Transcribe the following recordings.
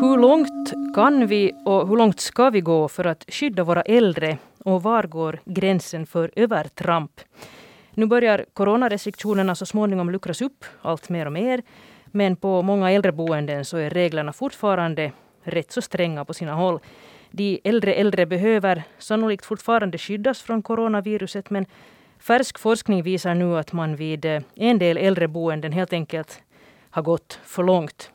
Hur långt kan vi och hur långt ska vi gå för att skydda våra äldre och var går gränsen för övertramp? Nu börjar coronarestriktionerna så småningom luckras upp allt mer och mer. Men på många äldreboenden så är reglerna fortfarande rätt så stränga på sina håll. De äldre äldre behöver sannolikt fortfarande skyddas från coronaviruset men färsk forskning visar nu att man vid eh, en del äldreboenden helt enkelt har gått för långt.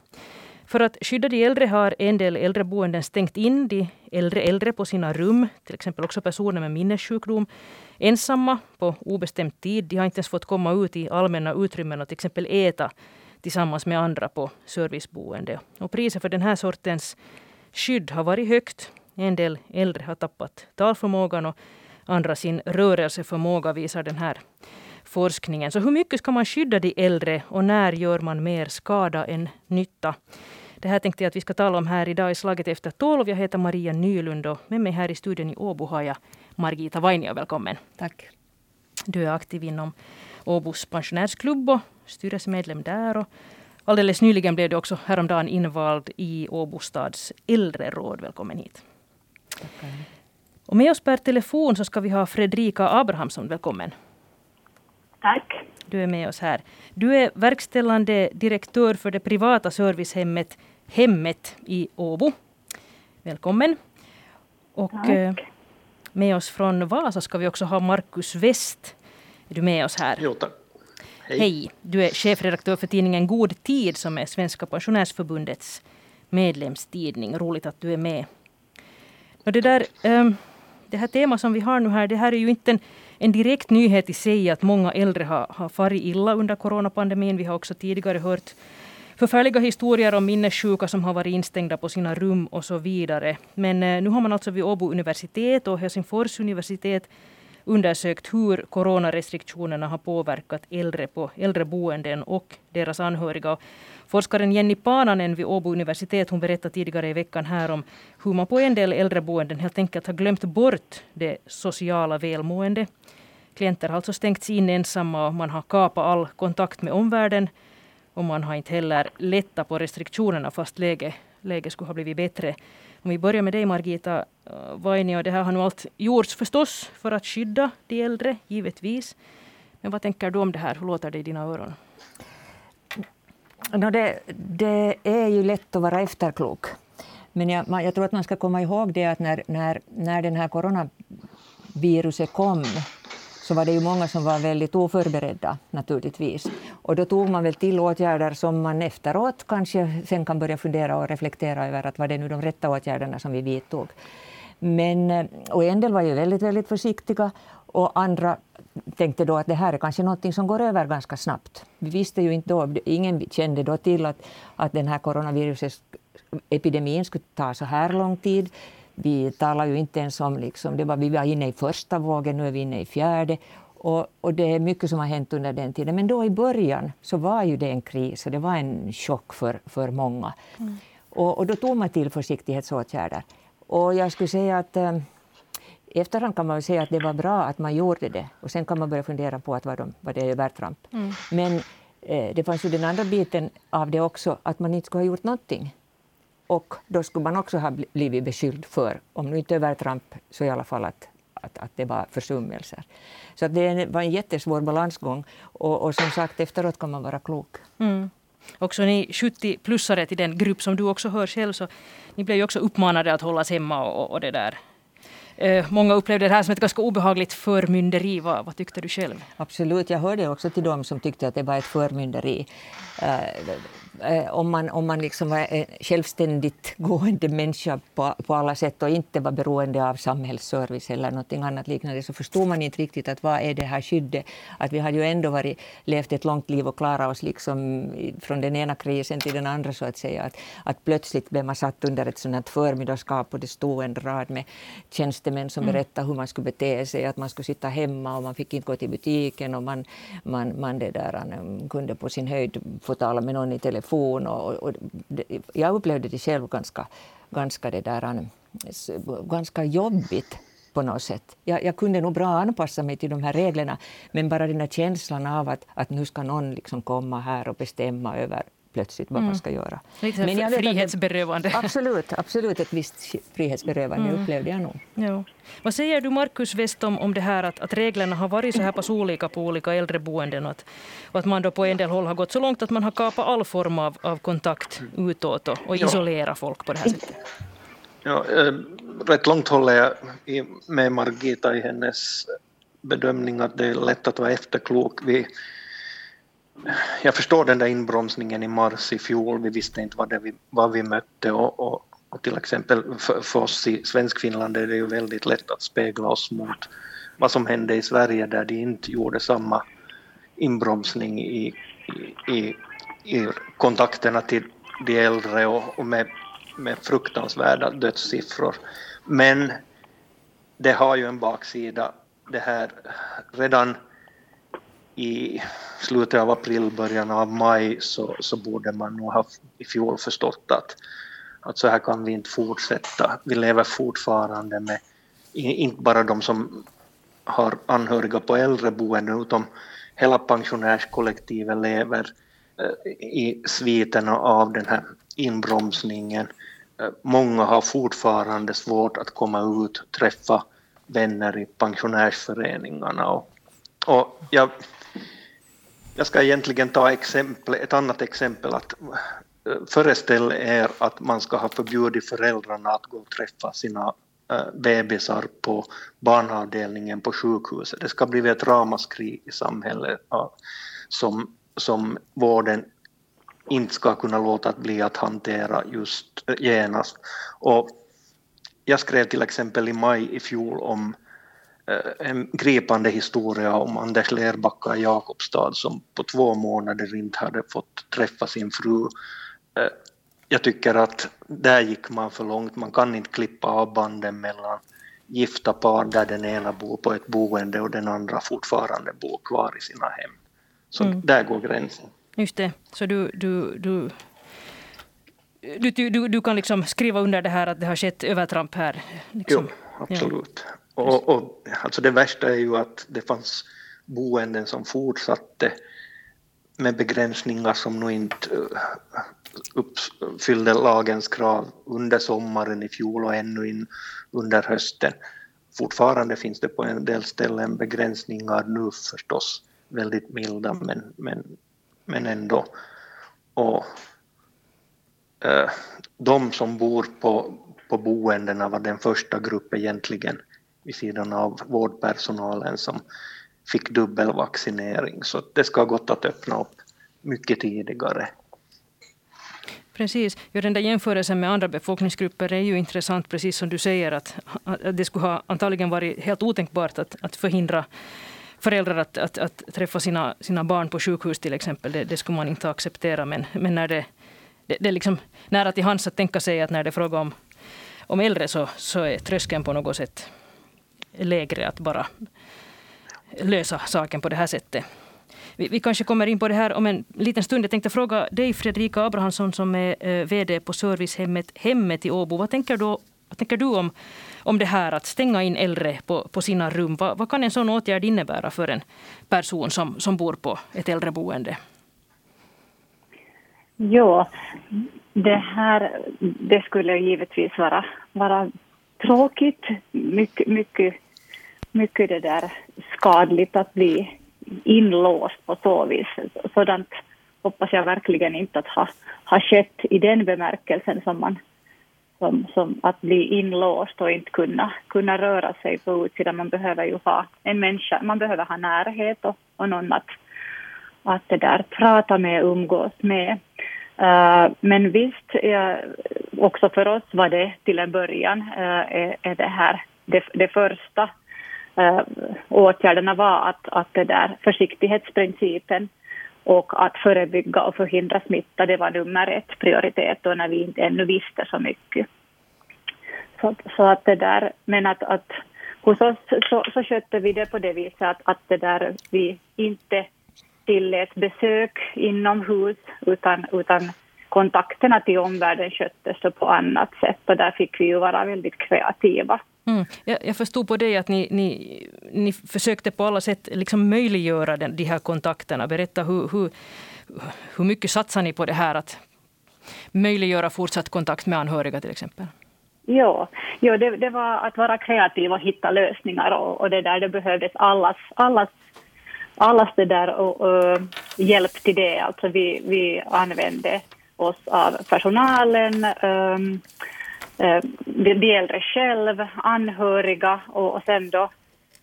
För att skydda de äldre har en del äldreboenden stängt in de äldre äldre på sina rum, till exempel också personer med minnessjukdom, ensamma på obestämd tid. De har inte ens fått komma ut i allmänna utrymmen och till exempel äta tillsammans med andra på serviceboende. Och priset för den här sortens skydd har varit högt. En del äldre har tappat talförmågan och andra sin rörelseförmåga visar den här forskningen. Så hur mycket ska man skydda de äldre och när gör man mer skada än nytta? Det här tänkte jag att vi ska tala om här idag i Slaget efter tolv. Jag heter Maria Nylund och med mig här i studion i Åbo har jag Margita Vainio. Välkommen. Tack. Du är aktiv inom Åbos pensionärsklubb och styrelsemedlem där. Och alldeles nyligen blev du också häromdagen invald i Åbo stads äldreråd. Välkommen hit. Tackar. Och med oss per telefon så ska vi ha Fredrika Abrahamsson. Välkommen. Tack. Du är med oss här. Du är verkställande direktör för det privata servicehemmet Hemmet i Åbo. Välkommen. Och Tack. eh, med oss från Vasa ska vi också ha Markus West. Är du med oss här? Jo, tack. Hej. Hej. Du är chefredaktör för tidningen God tid som är Svenska pensionärsförbundets medlemstidning. Roligt att du är med. Och det, där, ehm, det här temat som vi har nu här, det här är ju inte en, en direkt nyhet i sig att många äldre har, har farit illa under coronapandemin. Vi har också tidigare hört förfärliga historier om minnessjuka som har varit instängda på sina rum och så vidare. Men eh, nu har man alltså vid Åbo universitet och Helsingfors universitet undersökt hur coronarestriktionerna har påverkat äldre på äldreboenden och deras anhöriga. Forskaren Jenny Pananen vid Åbo universitet hon berättade tidigare i veckan här om hur man på en del äldreboenden helt enkelt har glömt bort det sociala välmåendet. Klienter har alltså stängts in ensamma och man har kapat all kontakt med omvärlden. Och man har inte heller lättat på restriktionerna fast läget läge skulle ha blivit bättre. Om vi börjar med dig Margita eh, Vainio, det här har nu allt gjorts förstås för att skydda de äldre, givetvis. Men vad tänker du om det här? Hur låter det i dina öron? No, det, det är ju lätt att vara efterklok. Men jag, jag tror att man ska komma ihåg det att när, när, när den här coronaviruset kom så var det ju många som var väldigt oförberedda naturligtvis. Och då tog man väl till åtgärder som man efteråt kanske sen kan börja fundera och reflektera över att var det nu de rätta åtgärderna som vi vidtog. Men, eh, och en del var ju väldigt, väldigt försiktiga och andra tänkte då att det här är kanske något som går över ganska snabbt. Vi visste ju inte då, ingen kände då till att, att den här coronavirusepidemin skulle ta så här lång tid. Vi talar ju inte ens om, liksom, det var, vi var inne i första vågen, nu är vi inne i fjärde. Och, och det är mycket som har hänt under den tiden. Men då i början så var ju det en kris och det var en chock för, för många. Och, och då tog man till försiktighetsåtgärder. Och jag skulle säga att eh, i efterhand kan man säga att det var bra att man gjorde det. Och sen kan man börja fundera på att vad, de, vad det är övertramp. Men eh, det fanns ju den andra biten av det också, att man inte skulle ha gjort någonting. Och då skulle man också ha bli- blivit beskylld för, om nu inte övertramp, så i alla fall att, att, att det var försummelser. Så att det var en jättesvår balansgång. Och, och som sagt, efteråt kan man vara klok. Mm. Också ni 70-plussare till den grupp som du också hör själv, så ni blev ju också uppmanade att hållas hemma och, och det där. Eh, många upplevde det här som ett ganska obehagligt förmynderi. Vad, vad tyckte du själv? Absolut, jag hörde också till dem som tyckte att det var ett förmynderi. Eh, om man, om man liksom var en självständigt gående människa på, på alla sätt och inte var beroende av samhällsservice eller något annat liknande så förstod man inte riktigt att vad är det här skyddet. Att vi hade ju ändå varit, levt ett långt liv och klarat oss liksom från den ena krisen till den andra så att säga. Att, att plötsligt blev man satt under ett sådant förmiddagsskap och det stod en rad med tjänstemän som berättade hur man skulle bete sig, att man skulle sitta hemma och man fick inte gå till butiken och man, man, man det där, um, kunde på sin höjd få tala med någon i telefon. Och, och det, jag upplevde det själv ganska, ganska, det där, um, ganska jobbigt på något sätt. Jag, jag, kunde nog bra anpassa mig till de här reglerna, men bara den här känslan av att, att nu ska någon liksom komma här och bestämma över plötsligt vad mm. man ska göra. Lite Men jag frihetsberövande. Att, absolut, absolut ett visst frihetsberövande mm. upplevde jag nog. Ja. Vad säger du, Markus West, om, om det här att, att reglerna har varit så här pass olika på olika äldreboenden och att, och att man då på en del håll har gått så långt att man har kapat all form av, av kontakt utåt och, och isolerat folk på det här sättet? Ja, äh, rätt långt håller jag med Margita i hennes bedömning att det är lätt att vara efterklok. Vi, jag förstår den där inbromsningen i mars i fjol. Vi visste inte vad, det vi, vad vi mötte och, och, och till exempel för, för, oss i Svenskfinland är det ju väldigt lätt att spegla oss mot vad som hände i Sverige där de inte gjorde samma inbromsning i, i, i, i kontakterna till de äldre och, och med, med fruktansvärda dödssiffror. Men det har ju en baksida. Det här redan i slutet av april, början av maj så, så borde man nog ha i fjol förstått att, att så här kan vi inte fortsätta. Vi lever fortfarande med inte bara de som har anhöriga på äldreboenden utan hela pensionärskollektivet lever eh, i sviterna av den här inbromsningen. Eh, många har fortfarande svårt att komma ut, och träffa vänner i pensionärsföreningarna. Och, och jag jag ska egentligen ta exempel, ett annat exempel. att eh, Föreställ er att man ska ha förbjudit föräldrarna att gå och träffa sina eh, bebisar på barnavdelningen på sjukhuset. Det ska bli ett ramaskri i samhället som, som vården inte ska kunna låta bli att hantera just eh, genast. Och jag skrev till exempel i maj i fjol om Eh, en gripande historia om Anders Lerbacka i Jakobstad som på två månader inte hade fått träffa sin fru. Eh, jag tycker att där gick man för långt. Man kan inte klippa av banden mellan gifta par där den ena bor på ett boende och den andra fortfarande bor kvar i sina hem. Så mm. där går gränsen. Just det. Så du, du, du, du, du, du kan liksom skriva under det här att det har skett övertramp här? Liksom. Jo, absolut. Ja. Och, och, alltså det värsta är ju att det fanns boenden som fortsatte med begränsningar som nog inte eh, uppfyllde lagens krav under sommaren i fjol och ännu in under hösten. Fortfarande finns det på en del ställen begränsningar nu förstås, väldigt milda men, men, men ändå. Och eh, de som bor på, på boendena var den första grupp egentligen vid sidan av vårdpersonalen som fick dubbelvaccinering. Så det ska ha gått att öppna upp mycket tidigare. Precis. Ja, den där jämförelsen med andra befolkningsgrupper är ju intressant, precis som du säger, att, att det skulle ha antagligen varit helt otänkbart att, att förhindra föräldrar att, att, att, träffa sina, sina barn på sjukhus till exempel. Det, det skulle man inte acceptera. Men, men när det, det, det är liksom nära till hands att tänka sig att när det är fråga om, om äldre så, så är tröskeln på något sätt lägre att bara lösa saken på det här sättet. Vi, vi, kanske kommer in på det här om en liten stund. Jag tänkte fråga dig, Fredrika Abrahamsson, som är eh, VD på servicehemmet Hemmet i Åbo. Vad tänker du, vad tänker du om, om det här att stänga in äldre på, på sina rum? Vad, vad kan en sån åtgärd innebära för en person som, som bor på ett äldreboende? Ja, det här det skulle givetvis vara, vara tråkigt, mycket, mycket, mycket det där skadligt att bli inlåst på så vis. Sådant hoppas jag verkligen inte att ha, ha skett i den bemärkelsen som man som, som att bli inlåst och inte kunna, kunna röra sig på utsidan. Man behöver ju ha en människa, man behöver ha närhet och, och någon att, att det där prata med, umgås med. Eh, men visst, också för oss var det till en början uh, är, det här det, det första eh, åtgärderna var att, att det där försiktighetsprincipen och att förebygga och förhindra smitta, det var nummer ett prioritet och när vi inte ännu visste så mycket. Så, så att det där, men att, att hos oss så, så skötte vi det på det viset att, att det där vi inte tillät besök inomhus utan, utan kontakterna till omvärlden sköttes på annat sätt och där fick vi ju vara väldigt kreativa Mm. Jag, jag förstod på dig att ni, ni, ni försökte på alla sätt liksom möjliggöra den, de här kontakterna. Berätta hur, hur, hur mycket satsar ni på det här att möjliggöra fortsatt kontakt med anhöriga till exempel? Ja, ja det, det var att vara kreativ och hitta lösningar och, och det där det behövdes allas, allas, allas det där och, och, hjälp till det. Alltså vi, vi använde oss av personalen, ehm, ehm, um, de äldre själv, anhöriga och, och sen då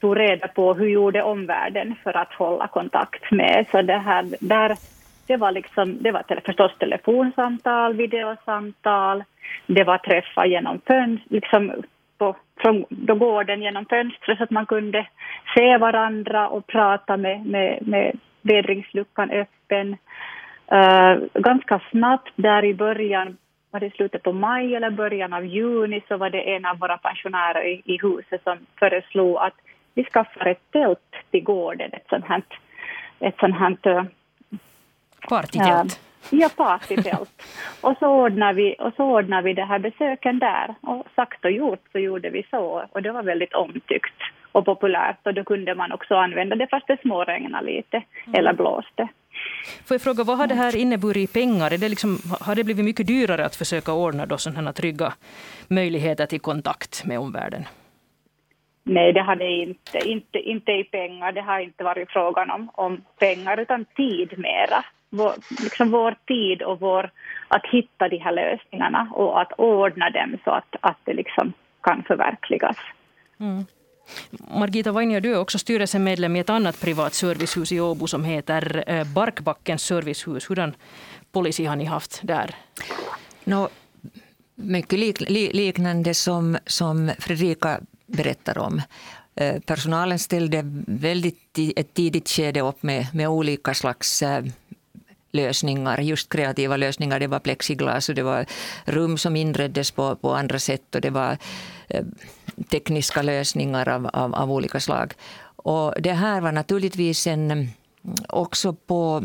tog reda på hur gjorde omvärlden för att hålla kontakt med. Så det här, där, det var, liksom, det var förstås telefonsamtal, videosamtal, det var träffar genom fönster, liksom på, från då gården genom fönstret så att man kunde se varandra och prata med, med, med vädringsluckan öppen. Uh, ganska snabbt där i början, var det slutet på maj eller början av juni, så var det en av våra pensionärer i, i huset som föreslog att vi skaffar ett tält till gården, ett sånt här, ett sånt här uh, Partytält? Ja, partytält. och, så ordnade vi, och så ordnade vi det här besöken där. Och sagt och gjort så gjorde vi så. Och det var väldigt omtyckt och populärt. Och då kunde man också använda det fast det småregnade lite mm. eller blåste. Får jag fråga, vad har det här inneburit i pengar? Är det liksom, har det blivit mycket dyrare att försöka ordna då sådana trygga möjligheter till kontakt med omvärlden? Nej, det har det inte. Inte, inte i pengar. Det har inte varit frågan om, om pengar, utan tid mera vår, liksom vår tid och vår, att hitta de här lösningarna och att ordna dem så att, att det liksom kan förverkligas. Mm. Margita Vainio, du är också styrelsemedlem i ett annat privat servicehus i Åbo som heter eh, Barkbackens servicehus. Hurdan policy har ni haft där? No, mycket lik, liknande som, som Fredrika berättar om. Eh, personalen ställde väldigt ett tidigt skede upp med, med olika slags eh, lösningar, just kreativa lösningar. Det var plexiglas och det var rum som inreddes på, på andra sätt och det var eh, tekniska lösningar av, av, av, olika slag. Och det här var naturligtvis en också på,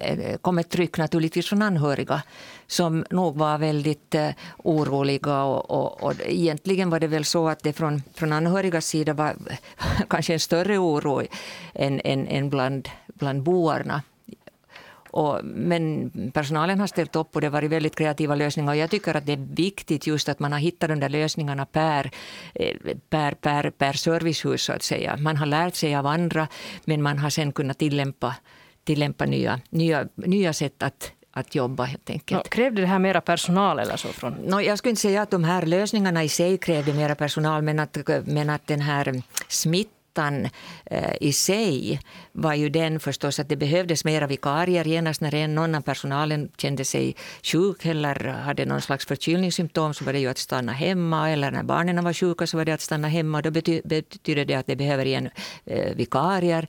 eh, kom ett tryck naturligtvis från anhöriga som nog var väldigt eh, oroliga. Och, och, och egentligen var det väl så att det från, från anhörigas sida var kanske en större oro än, än, än bland, bland boarna. Och, men personalen har ställt upp och det har varit väldigt kreativa lösningar. Och jag tycker att det är viktigt just att man har hittat de där lösningarna per, eh, per, per, per servicehus så att säga. Man har lärt sig av andra men man har sen kunnat tillämpa, tillämpa nya, nya, nya sätt att att jobba helt enkelt. No, krävde det här mera personal eller så? Från? No, jag skulle inte säga att de här lösningarna i sig krävde mera personal men att, men att den här smitt nyttan eh, i sig var ju den förstås att det behövdes mera vikarier genast när en, någon av personalen kände sig sjuk eller hade någon slags förkylningssymptom så var det ju att stanna hemma eller när barnen var sjuka så var det att stanna hemma. Då betyder det att det behöver igen eh, vikarier.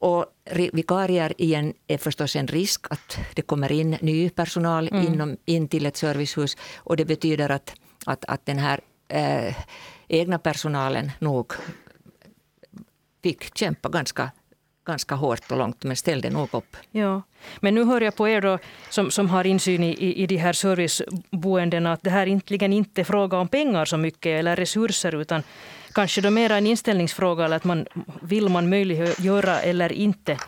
Och vikarier igen är förstås en risk att det kommer in ny personal mm. inom, in till ett servicehus och det betyder att, att, att den här eh, egna personalen nog fick kämpa ganska ganska hårt och långt, men ställde nog upp. Ja. Men nu hör jag på er då, som, som har insyn i, i, de här serviceboendena att det här egentligen inte är fråga om pengar så mycket eller resurser utan kanske då mera en inställningsfråga eller att man vill man möjliggöra eller inte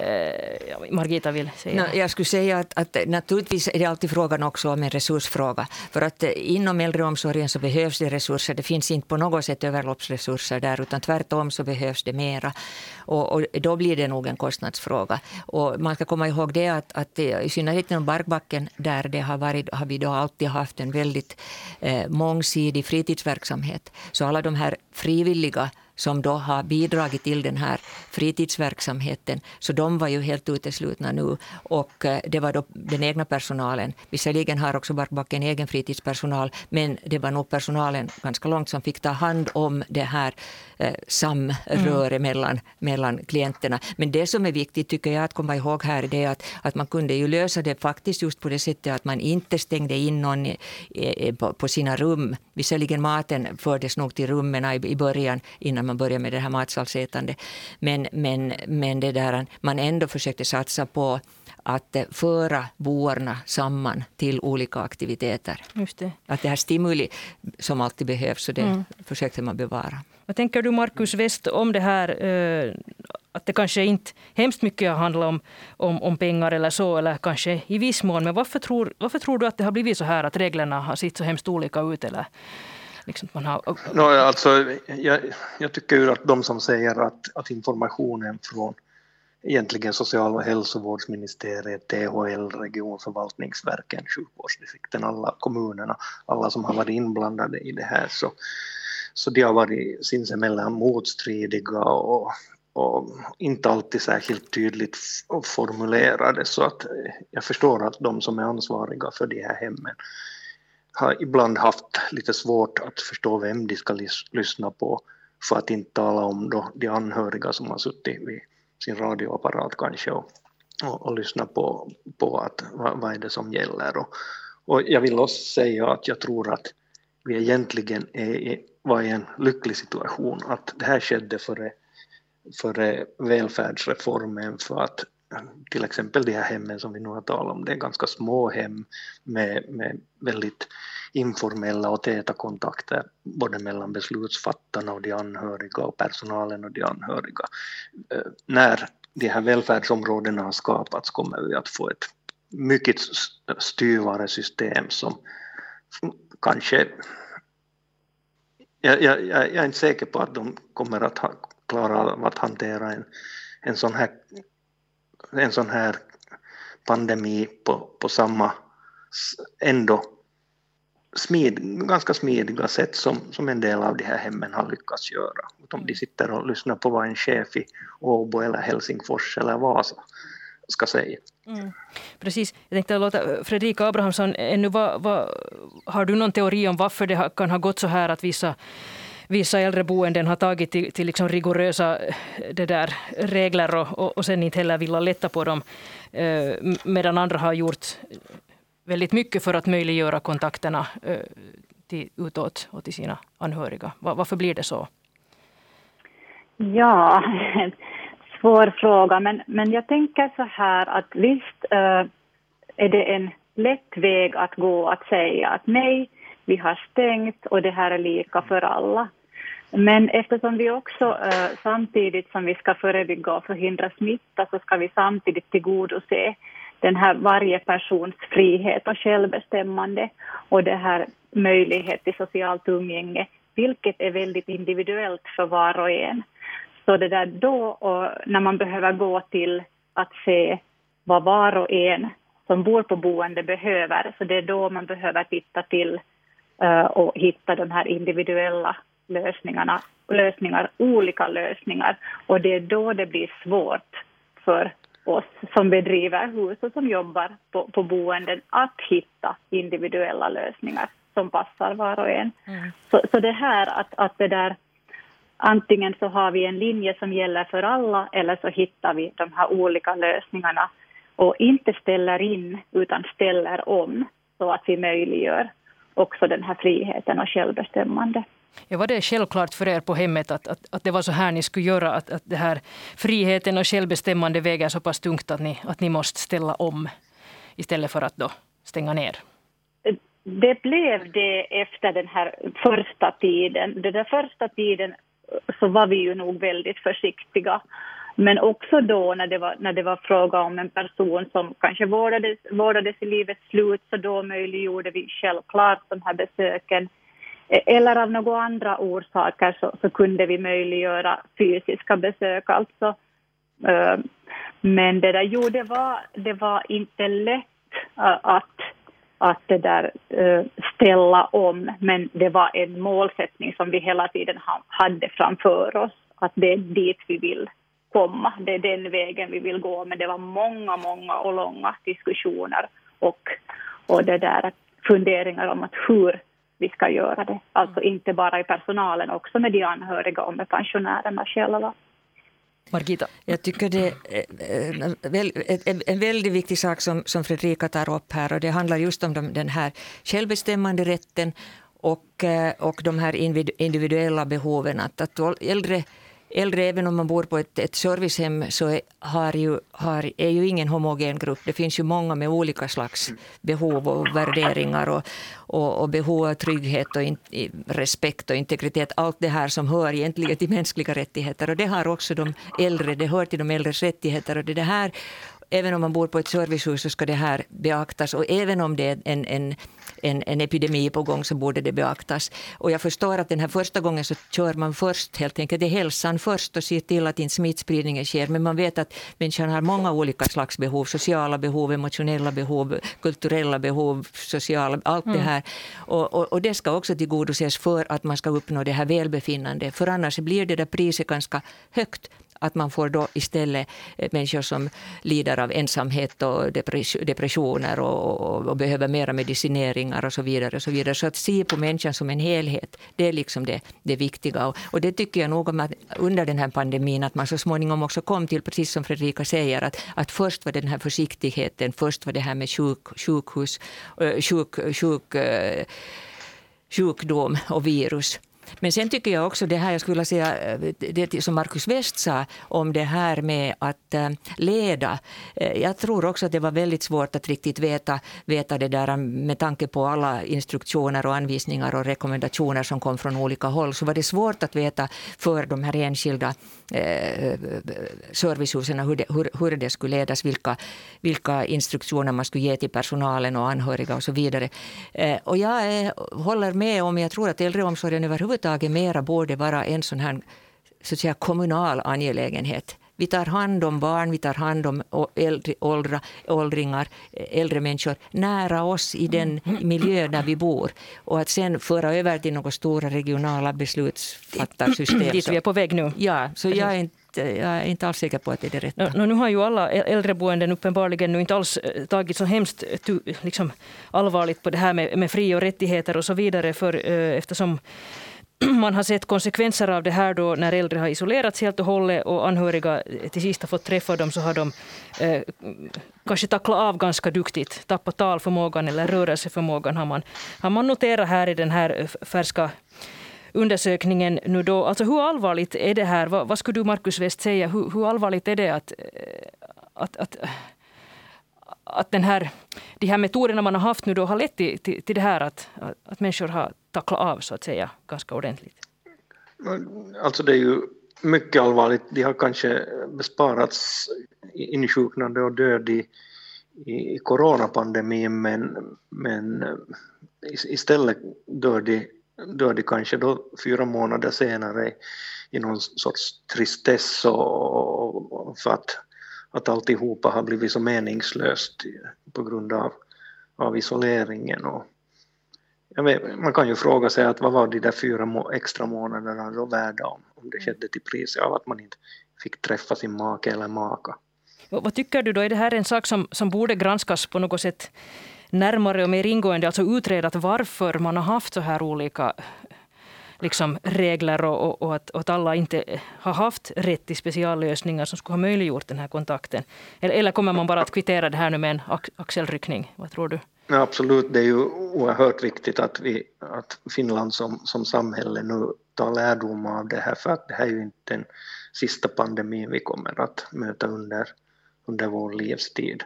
Eh, Margita vill säga? No, jag skulle säga att, att naturligtvis är det alltid frågan också om en resursfråga. För att eh, inom äldreomsorgen så behövs det resurser. Det finns inte på något sätt överloppsresurser där utan tvärtom så behövs det mera. Och, och då blir det nog en kostnadsfråga. Och man ska komma ihåg det att, att eh, i synnerhet inom Barkbacken där det har varit, har vi då alltid haft en väldigt eh, mångsidig fritidsverksamhet. Så alla de här frivilliga som då har bidragit till den här fritidsverksamheten. Så de var ju helt uteslutna nu. Och eh, det var då den egna personalen. Visserligen har också Barkbacken egen fritidspersonal, men det var nog personalen ganska långt som fick ta hand om det här eh, samröre mm. mellan, mellan klienterna. Men det som är viktigt tycker jag att komma ihåg här är att, att man kunde ju lösa det faktiskt just på det sättet att man inte stängde in någon i, i, på, på sina rum. Visserligen maten fördes nog till rummen i, i början innan man började med det här matsalsätande. Men, men, men det där, man ändå försökte satsa på att eh, föra boarna samman till olika aktiviteter. Just det. Att det här stimuli som alltid behövs, så det mm. försökte man bevara. Vad tänker du Markus West om det här eh, att det kanske inte hemskt mycket handlar om, om, om pengar eller så, eller kanske i viss mån. Men varför tror, varför tror du att det har blivit så här att reglerna har sett så hemskt olika ut? Eller, liksom man har... no, alltså, jag, jag tycker ju att de som säger att, att informationen från egentligen social och hälsovårdsministeriet, THL, regionförvaltningsverken, sjukvårdsdistrikten, alla kommunerna, alla som har varit inblandade i det här så, så de har varit sinsemellan motstridiga och, och inte alltid särskilt tydligt formulerade. Så att eh, jag förstår att de som är ansvariga för de här hemmen har ibland haft lite svårt att förstå vem de ska lyssna på för att inte tala om då de anhöriga som har suttit vid sin radioapparat kanske och, och, och lyssna på, på att, vad, vad är det som gäller. Och, och jag vill också säga att jag tror att vi egentligen är, var i en lycklig situation att det här skedde före före välfärdsreformen för att till exempel de här hemmen som vi nu har talat om, det är ganska små hem med, med väldigt informella och täta kontakter både mellan beslutsfattarna och de anhöriga och personalen och de anhöriga. Eh, när de här välfärdsområdena har skapats kommer vi att få ett mycket styvare system som kanske jag, jag, jag, är inte säker på att de kommer att ha, klara av att hantera en, en, sån här, en sån här pandemi på, på samma ändå smid, ganska smidiga sätt som, som en del av de här hemmen har lyckats göra. Om de sitter och lyssnar på vad en chef i Åbo eller Helsingfors eller Vasa ska säga. Mm. Precis. Jag tänkte låta Fredrika Abrahamsson, ännu vad, vad, har du någon teori om varför det kan ha gått så här att vissa vissa äldreboenden har tagit till, till liksom rigorösa eh, det där, regler och, och, och sen inte heller vill lätta på dem. Eh, medan andra har gjort väldigt mycket för att möjliggöra kontakterna eh, till, utåt och till sina anhöriga. Varför blir det så? Ja, svår fråga, men, men jag tänker så här att visst äh, är det en lätt väg att gå att säga att nej, vi har stängt och det här är lika för alla. Men eftersom vi också eh, samtidigt som vi ska förebygga och förhindra smitta så ska vi samtidigt tillgodose den här varje persons frihet och självbestämmande och det här möjlighet till socialt umgänge, vilket är väldigt individuellt för var och en. Så det där då, och när man behöver gå till att se vad var och en som bor på boende behöver, så det är då man behöver titta till eh, och hitta de här individuella lösningarna, lösningar, olika lösningar. Och det är då det blir svårt för oss som bedriver hus och som jobbar på, på boenden att hitta individuella lösningar som passar var och en. Mm. Så, så det här att, att det där antingen så har vi en linje som gäller för alla eller så hittar vi de här olika lösningarna och inte ställer in utan ställer om så att vi möjliggör också den här friheten och självbestämmande. Ja, var det självklart för er på hemmet att, att, att det var så här ni skulle göra? Att, att det här friheten och självbestämmande väger så pass tungt att ni, att ni måste ställa om istället för att då stänga ner? Det blev det efter den här första tiden. Den där första tiden så var vi ju nog väldigt försiktiga. Men också då när det var, när det var fråga om en person som kanske vårdades, vårdades i livets slut så då möjliggjorde vi självklart de här besöken eller av några andra orsaker så, så kunde vi möjliggöra fysiska besök. Alltså. Eh, men det där, jo, det var, det var inte lätt eh, att, att det där eh, ställa om, men det var en målsättning som vi hela tiden hade framför oss, att det är dit vi vill komma, det är den vägen vi vill gå, men det var många, många och långa diskussioner och, och det där funderingar om att hur vi ska göra det. Alltså inte bara i personalen, också med de anhöriga och med pensionärerna själva. Margita? Jag tycker det är en väldigt viktig sak som, som Fredrika tar upp här och det handlar just om den här självbestämmande rätten och, och de här individuella behoven. Att, att äldre äldre, även om man bor på ett, ett servicehem, så är, har ju, har, är ju ingen homogen grupp. Det finns ju många med olika slags behov och värderingar och, och, och behov av trygghet och in, respekt och integritet. Allt det här som hör egentligen till mänskliga rättigheter. Och det har också de äldre, det hör till de äldres rättigheter. Och det, det här även om man bor på ett servicehus så ska det här beaktas. Och även om det är en, en, en, en, epidemi på gång så borde det beaktas. Och jag förstår att den här första gången så kör man först helt enkelt, det är hälsan först och ser till att inte smittspridningen sker. Men man vet att människan har många olika slags behov. Sociala behov, emotionella behov, kulturella behov, sociala, allt mm. det här. Och, och, och, det ska också tillgodoses för att man ska uppnå det här välbefinnandet. För annars blir det där priset ganska högt att man får då istället eh, människor som lider av ensamhet och depressioner och, och, och, behöver mera medicineringar och så vidare. Och så vidare. Så att se på människan som en helhet, det är liksom det, det viktiga. Och, och det tycker jag nog om att under den här pandemin, att man så småningom också kom till, precis som Fredrika säger, att, att först var det den här försiktigheten, först var det här med sjuk, sjukhus, eh, sjuk, sjuk, eh, sjukdom och virus. Men sen tycker jag också det här, jag skulle säga, eh, det som Markus West sa om det här med att eh, leda. Eh, jag tror också att det var väldigt svårt att riktigt veta, veta det där med tanke på alla instruktioner och anvisningar och rekommendationer som kom från olika håll. Så var det svårt att veta för de här enskilda eh, servicehusen hur det, hur, hur det skulle ledas, vilka, vilka instruktioner man skulle ge till personalen och anhöriga och så vidare. Eh, och jag eh, håller med om, jag tror att äldreomsorgen överhuvudtaget överhuvudtaget mera borde vara en sån här så att säga, kommunal angelägenhet. Vi tar hand om barn, vi tar hand om äldre, åldra, åldringar, äldre människor nära oss i den miljö där vi bor. Och att sen föra över till några stora regionala beslutsfattarsystem. Dit vi är på väg nu. Ja, så jag är inte jag är inte alls säker på att det är det rätta. No, nu har ju alla äldreboenden uppenbarligen nu inte alls eh, tagit så hemskt liksom, allvarligt på det här med, med fri och rättigheter och så vidare. För, eh, eftersom man har sett konsekvenser av det här då när äldre har isolerats helt och hållet och anhöriga till sist har fått träffa dem så har de eh, kanske tacklat av ganska duktigt. Tappat talförmågan eller rörelseförmågan har man, har man noterat här i den här eh, färska undersökningen nu då. Alltså hur allvarligt är det här? Vad, vad skulle du Markus West säga? Hur, hur allvarligt är det att, eh, att, att att den här, de här metoderna man har haft nu då har lett till, till, till det här att, att människor har tacklat av så att säga ganska ordentligt? Alltså det är ju mycket allvarligt. De har kanske besparats insjuknande och död i, i coronapandemin men, men eh, istället dör de, dör de kanske då fyra månader senare i någon sorts tristess och, och för att att alltihopa har blivit så meningslöst på grund av, av isoleringen. Och vet, man kan ju fråga sig att vad var de där fyra må extra månaderna då värda om, om det skedde till priset av att man inte fick träffa sin make eller maka. Vad tycker du då, är det här en sak som, som borde granskas på något sätt närmare och mer ingående, alltså utredat varför man har haft så här olika liksom regler och, och, och, att, och, att, alla inte har haft rätt till speciallösningar som skulle ha möjliggjort den här kontakten? Eller, eller kommer man bara att kvittera det här nu med en axelryckning? Vad tror du? Ja, absolut, det är ju oerhört viktigt att, vi, att Finland som, som samhälle nu tar lärdom av det här för att det här är ju inte den sista pandemin vi kommer att möta under, under vår livstid.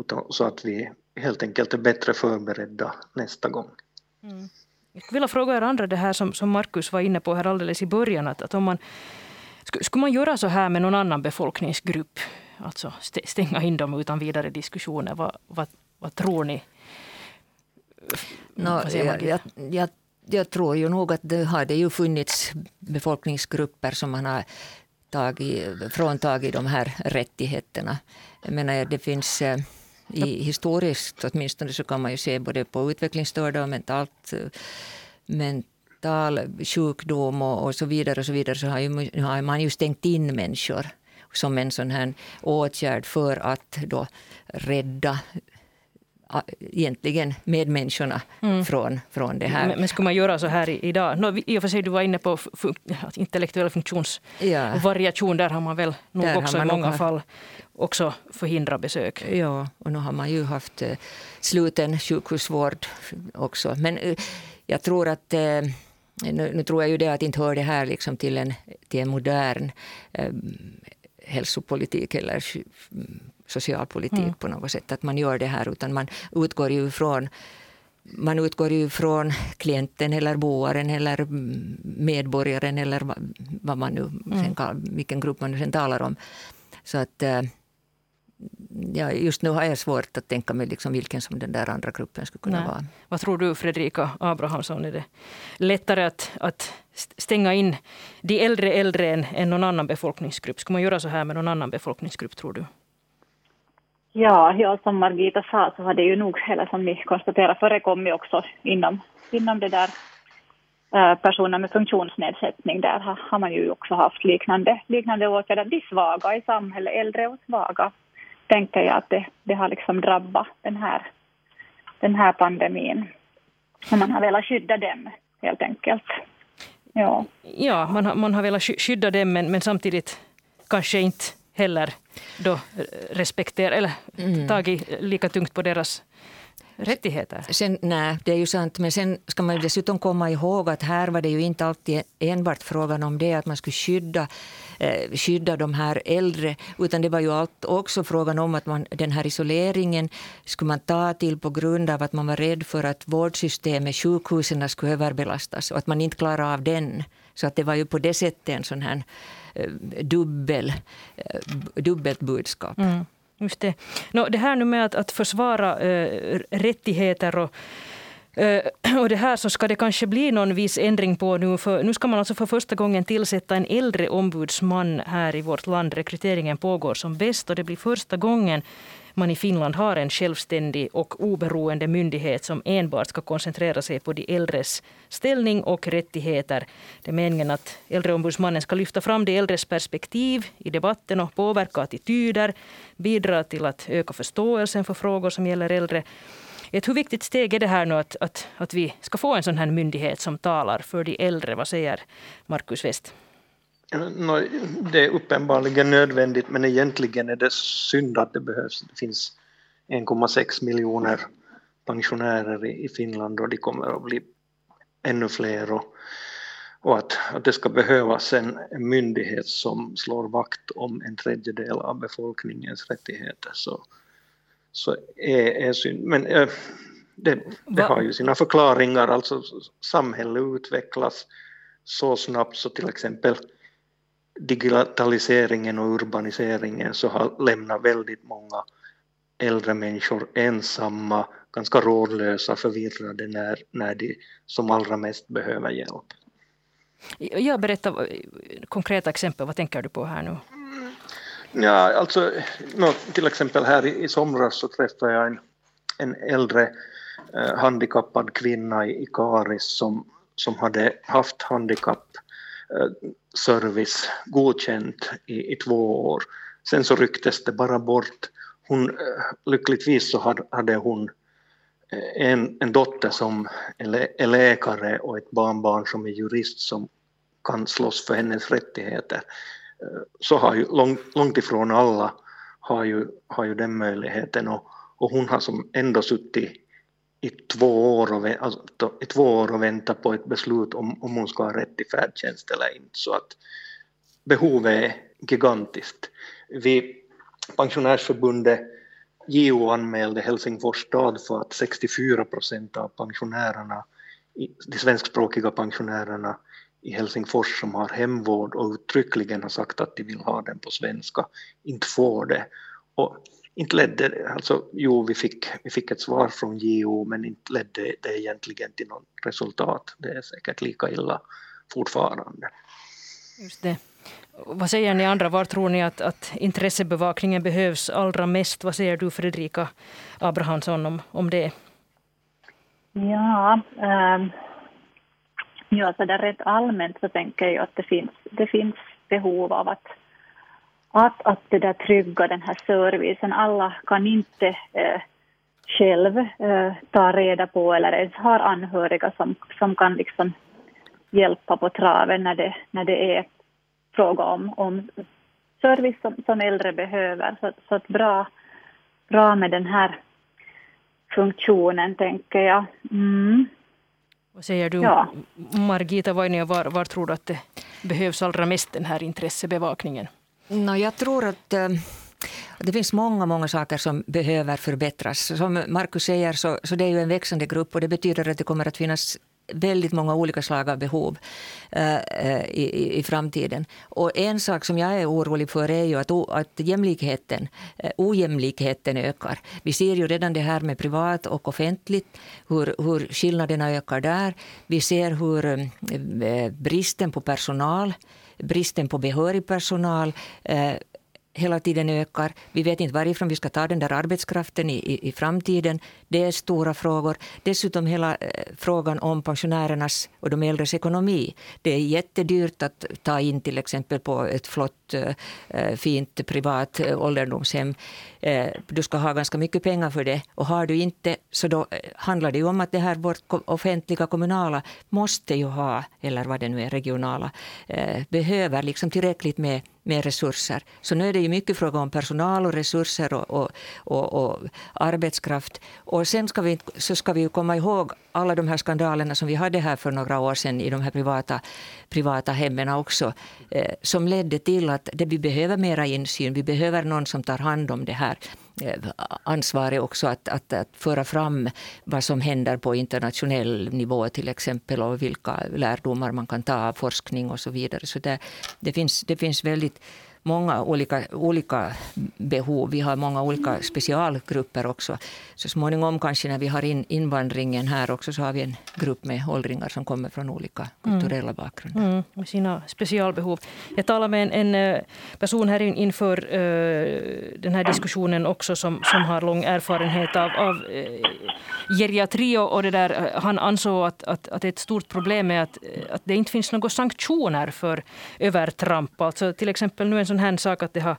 Utan, så att vi helt enkelt är bättre förberedda nästa gång. Mm. Jag skulle vilja fråga er andra det här som, som Markus var inne på här alldeles i början. Att, att om man, skulle man göra så här med någon annan befolkningsgrupp? Alltså stänga in dem utan vidare diskussioner. Vad, vad, vad tror ni? No, jag, jag, jag, jag, tror ju nog att det har det ju funnits befolkningsgrupper som man har tagit, fråntagit de här rättigheterna. Jag menar, det finns eh, i, historiskt åtminstone så kan man ju se både på utvecklingsstörda och mentalt, mental sjukdom och, och, så vidare och så vidare så har, ju, har man ju stängt in människor som en sån här åtgärd för att då rädda egentligen medmänniskorna mm. från, från det här. Men, men skulle man göra så här idag? No, I och för sig, du var inne på intellektuell funktionsvariation. Ja. Där har man väl nog där också i många nog... fall också förhindrat besök. Ja, och nu har man ju haft sluten sjukhusvård också. Men jag tror att nu, nu, tror jag ju det att inte hör det här liksom till, en, till en modern eh, hälsopolitik eller socialpolitik mm. på något sätt. Att man gör det här utan man utgår ju från man utgår ju från klienten eller boaren eller medborgaren eller vad man nu mm. vilken grupp man nu sen talar om. Så att eh, ja, just nu har jag svårt att tänka mig liksom vilken som den där andra gruppen skulle kunna Nej. vara. Vad tror du Fredrika Abrahamsson? Är det lättare att, att stänga in de äldre äldre än, än någon annan befolkningsgrupp? Skulle man göra så här med någon annan befolkningsgrupp tror du? Ja, ja, som Margita sa så har det ju nog, eller som ni konstaterar, förekommit också inom, inom det där eh, personer med funktionsnedsättning. Där har, har, man ju också haft liknande, liknande åtgärder. De svaga i samhället, äldre och svaga, tänker jag att det, det har liksom drabbat den här, den här pandemin. Och man har velat skydda dem, helt enkelt. Ja, ja man, har, man har velat skydda dem, men, men samtidigt kanske inte heller då respekterat eller mm. tagit lika tungt på deras rättigheter. Sen, nej, det är ju sant. Men sen ska man dessutom komma ihåg att här var det ju inte alltid enbart frågan om det att man skulle skydda, eh, skydda de här äldre. Utan det var ju allt också frågan om att man, den här isoleringen skulle man ta till på grund av att man var rädd för att vårdsystemet, sjukhusen skulle överbelastas och att man inte klarar av den. Så att det var ju på det sättet en sån här Eh, dubbel, eh, dubbelt budskap. Mm. Just det. No, det här nu med att, att försvara äh, rättigheter och och det här så ska det kanske bli någon viss ändring på nu. För nu ska man alltså för första gången tillsätta en äldre ombudsman här i vårt land. Rekryteringen pågår som bäst och det blir första gången man i Finland har en självständig och oberoende myndighet som enbart ska koncentrera sig på de äldres ställning och rättigheter. Det är meningen att äldreombudsmannen ska lyfta fram de äldres perspektiv i debatten och påverka attityder, bidra till att öka förståelsen för frågor som gäller äldre. Ett hur viktigt steg är det här nu att, att, att vi ska få en sån här myndighet som talar för de äldre? Vad säger Markus West? Det är uppenbarligen nödvändigt men egentligen är det synd att det behövs. Det finns 1,6 miljoner pensionärer i Finland och de kommer att bli ännu fler och, och att, att det ska behövas en, myndighet som slår vakt om en tredjedel av befolkningens rättigheter så, så är, är synd. Men äh, det, det har ju sina förklaringar, alltså samhället utvecklas så snabbt så till exempel digitaliseringen och urbaniseringen så har lämnat väldigt många äldre människor ensamma, ganska rådlösa, förvirrade när, när de som allra mest behöver hjälp. Jag berättar konkreta exempel, vad tänker du på här nu? Ja, alltså, no, till exempel här i, i somras så träffade jag en, en äldre eh, handikappad kvinna i, i Karis som, som hade haft handikapp eh, service godkänt i, i två år. Sen så rycktes det bara bort. Hon, eh, lyckligtvis så hade, hade hon eh, en, en dotter som är läkare och ett barnbarn som är jurist som kan slåss för hennes rättigheter. Eh, så har ju långt, långt ifrån alla har ju, har ju den möjligheten och, och hon har som ändå suttit i två år och, alltså, i två år och vänta på ett beslut om, om hon ska ha rätt till färdtjänst eller inte. Så att behovet är gigantiskt. Vi, Pensionärsförbundet JO anmälde Helsingfors stad för att 64 procent av pensionärerna, de svenskspråkiga pensionärerna i Helsingfors som har hemvård och uttryckligen har sagt att de vill ha den på svenska, inte får det. Och inte ledde alltså jo vi fick, vi fick ett svar från JO men inte ledde det egentligen till något resultat. Det är säkert lika illa fortfarande. Just det. Vad säger ni andra, var tror ni att, att intressebevakningen behövs allra mest? Vad säger du Fredrika Abrahamsson om, om det? Ja, ähm, ja så där rätt allmänt så tänker jag att det finns, det finns behov av att att, att det där trygga den här servicen. Alla kan inte eh, själv eh, ta reda på eller ens har anhöriga som, som kan liksom hjälpa på traven när det, när det är fråga om, om service som, som äldre behöver. Så, så att bra, bra med den här funktionen, tänker jag. Mm. Vad säger du, ja. Margita Vainio, var, var tror du att det behövs allra mest den här intressebevakningen? No, jag tror eh, att det finns många, många saker som behöver förbättras. Som Markus säger så, så det är ju en växande grupp och det betyder att det kommer att finnas väldigt många olika slag av behov uh, i, i, framtiden. Och en sak som jag är orolig för är ju att, att jämlikheten, uh, ojämlikheten ökar. Vi ser ju redan det här med privat och offentligt, hur, hur skillnaderna ökar där. Vi ser hur uh, bristen på personal bristen på behörig personal eh, hela tiden ökar. Vi vet inte varifrån vi ska ta den där arbetskraften i, i, i framtiden. Det är stora frågor. Dessutom hela eh, frågan om pensionärernas och de äldres ekonomi. Det är jättedyrt att ta in till exempel på ett flott, eh, eh, fint privat ålderdomshem. Du ska ha ganska mycket pengar för det. Och har du inte så då handlar det ju om att det här vårt offentliga kommunala måste ju ha, eller vad det nu är, regionala, behöver liksom tillräckligt med med resurser. Så nu är det ju mycket fråga om personal och resurser och, och, och, och arbetskraft. Och sen ska vi, så ska vi komma ihåg alla de här skandalerna som vi hade här för några år sedan i de här privata, privata hemmen också, eh, som ledde till att det, vi behöver mera insyn. Vi behöver någon som tar hand om det här eh, ansvaret också att, att, att föra fram vad som händer på internationell nivå till exempel och vilka lärdomar man kan ta av forskning och så vidare. Så det, det, finns, det finns väldigt många olika, olika behov. Vi har många olika specialgrupper också. Så småningom kanske när vi har in invandringen här också så har vi en grupp med åldringar som kommer från olika kulturella bakgrunder. Mm, med sina specialbehov. Jag talade med en, en eh, person här inför uh, den här diskussionen också som, som har lång erfarenhet av, av uh, geriatri och det där. Han ansåg att, att, att ett stort problem är att, att det inte finns några sanktioner för övertramp. Alltså till exempel nu en sån här sak att det har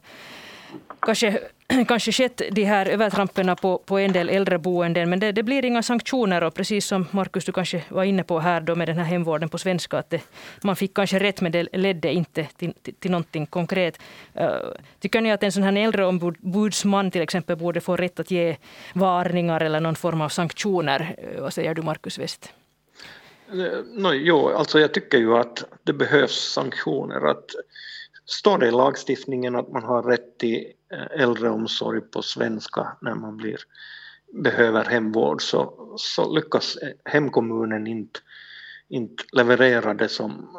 kanske, kanske skett de här övertrampen på, på en del äldreboenden, men det, det, blir inga sanktioner. Och precis som Markus, du kanske var inne på här då med den här hemvården på svenska, att det, man fick kanske rätt, men det ledde inte till, till, till någonting konkret. Uh, tycker ni att en sån här äldreombudsman till exempel borde få rätt att ge varningar eller någon form av sanktioner? Uh, vad säger du, Markus West? Eh, no, jo, alltså jag tycker ju att det behövs sanktioner. Att står det i lagstiftningen att man har rätt till eh, äldreomsorg på svenska när man blir, behöver hemvård så, så lyckas eh, hemkommunen inte, inte leverera det som,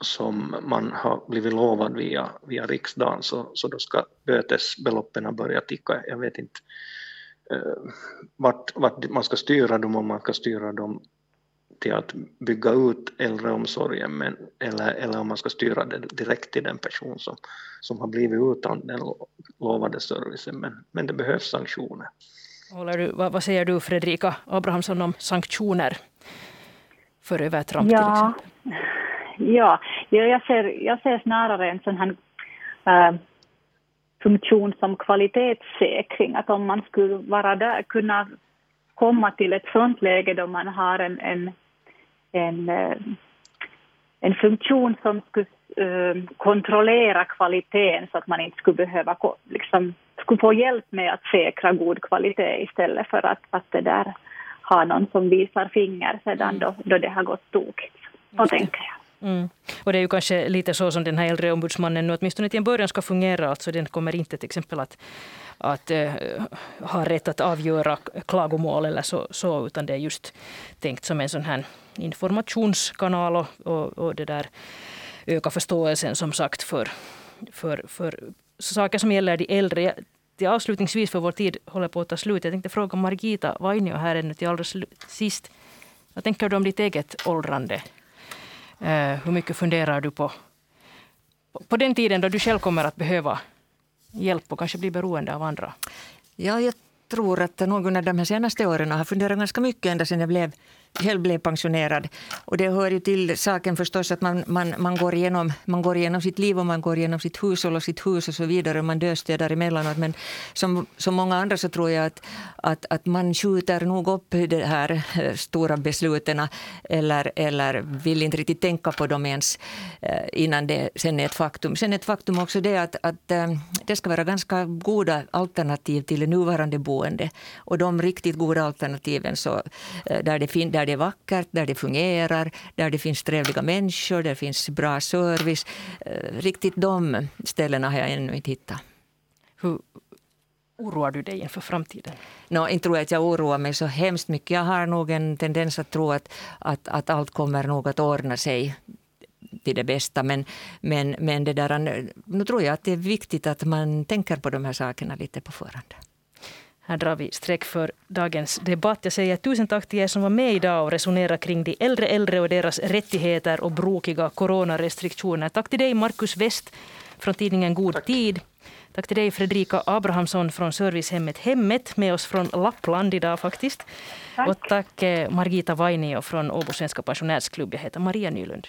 som man har blivit lovad via, via riksdagen så, så då ska bötesbeloppen börja ticka. Jag vet inte eh, vart, vart man ska styra dem, om man ska styra dem till att bygga ut äldreomsorgen men, eller, eller om man ska styra det direkt till den person som, som har blivit utan den lovade servicen. Men, men det behövs sanktioner. Håller du, vad, vad säger du Fredrika Abrahamsson om sanktioner för övertramp ja, till exempel? Ja, jag ser, jag ser snarare en sån här äh, funktion som kvalitetssäkring. Att om man skulle vara där, kunna komma till ett sånt läge då man har en, en en, eh, en funktion som skulle uh, kontrollera kvaliteten så att man inte skulle behöva liksom, skulle få hjälp med att säkra god kvalitet istället för att, att det där ha någon som visar finger sedan då, då det har gått tokigt. Så tänker jag. Mm. Och det är ju kanske lite så som den här äldreombudsmannen nu åtminstone till en början ska fungera. Alltså den kommer inte till exempel att, att äh, ha rätt att avgöra klagomål eller så, så, utan det är just tänkt som en sån här informationskanal och, och, och det där öka förståelsen som sagt för, för, för saker som gäller de äldre. Till avslutningsvis, för vår tid håller på att ta slut, jag tänkte fråga Margita Vainio här ännu till allra sist. Vad tänker du om ditt eget åldrande? Eh, hur mycket funderar du på, på den tiden då du själv kommer att behöva hjälp och kanske bli beroende av andra? Ja, jag tror att någon av de här senaste åren har funderat ganska mycket ända sedan jag blev själv blev pensionerad. Och det hör ju till saken förstås att man, man, man, går igenom, man går igenom sitt liv och man går igenom sitt hushåll och sitt hus och så vidare. Man döstädar emellanåt. Men som, som många andra så tror jag att, att, att man skjuter nog upp de här eh, stora besluten eller, eller vill inte riktigt tänka på dem ens eh, innan det sen är ett faktum. Sen är ett faktum också det att, att eh, det ska vara ganska goda alternativ till det nuvarande boende. Och de riktigt goda alternativen så, där det finns där det är vackert, där det fungerar, där det finns trevliga människor, där det finns bra service. Eh, riktigt de ställena har jag ännu inte hittat. Hur oroar du dig inför framtiden? No, inte tror jag att jag oroar mig så hemskt mycket. Jag har nog en tendens att tro att, att, att allt kommer nog att ordna sig till det bästa. Men, men, men det där, nu tror jag att det är viktigt att man tänker på de här sakerna lite på förhand. Här drar vi streck för dagens debatt. Jag säger tusen tack till er som var med idag och resonerade kring de äldre äldre och deras rättigheter och brokiga coronarestriktioner. Tack till dig Markus West från tidningen God tack. tid. Tack till dig Fredrika Abrahamsson från servicehemmet Hemmet, med oss från Lappland idag faktiskt. Tack. Och tack eh, Margita Vainio från Åbo Svenska Pensionärsklubb. Jag heter Maria Nylund.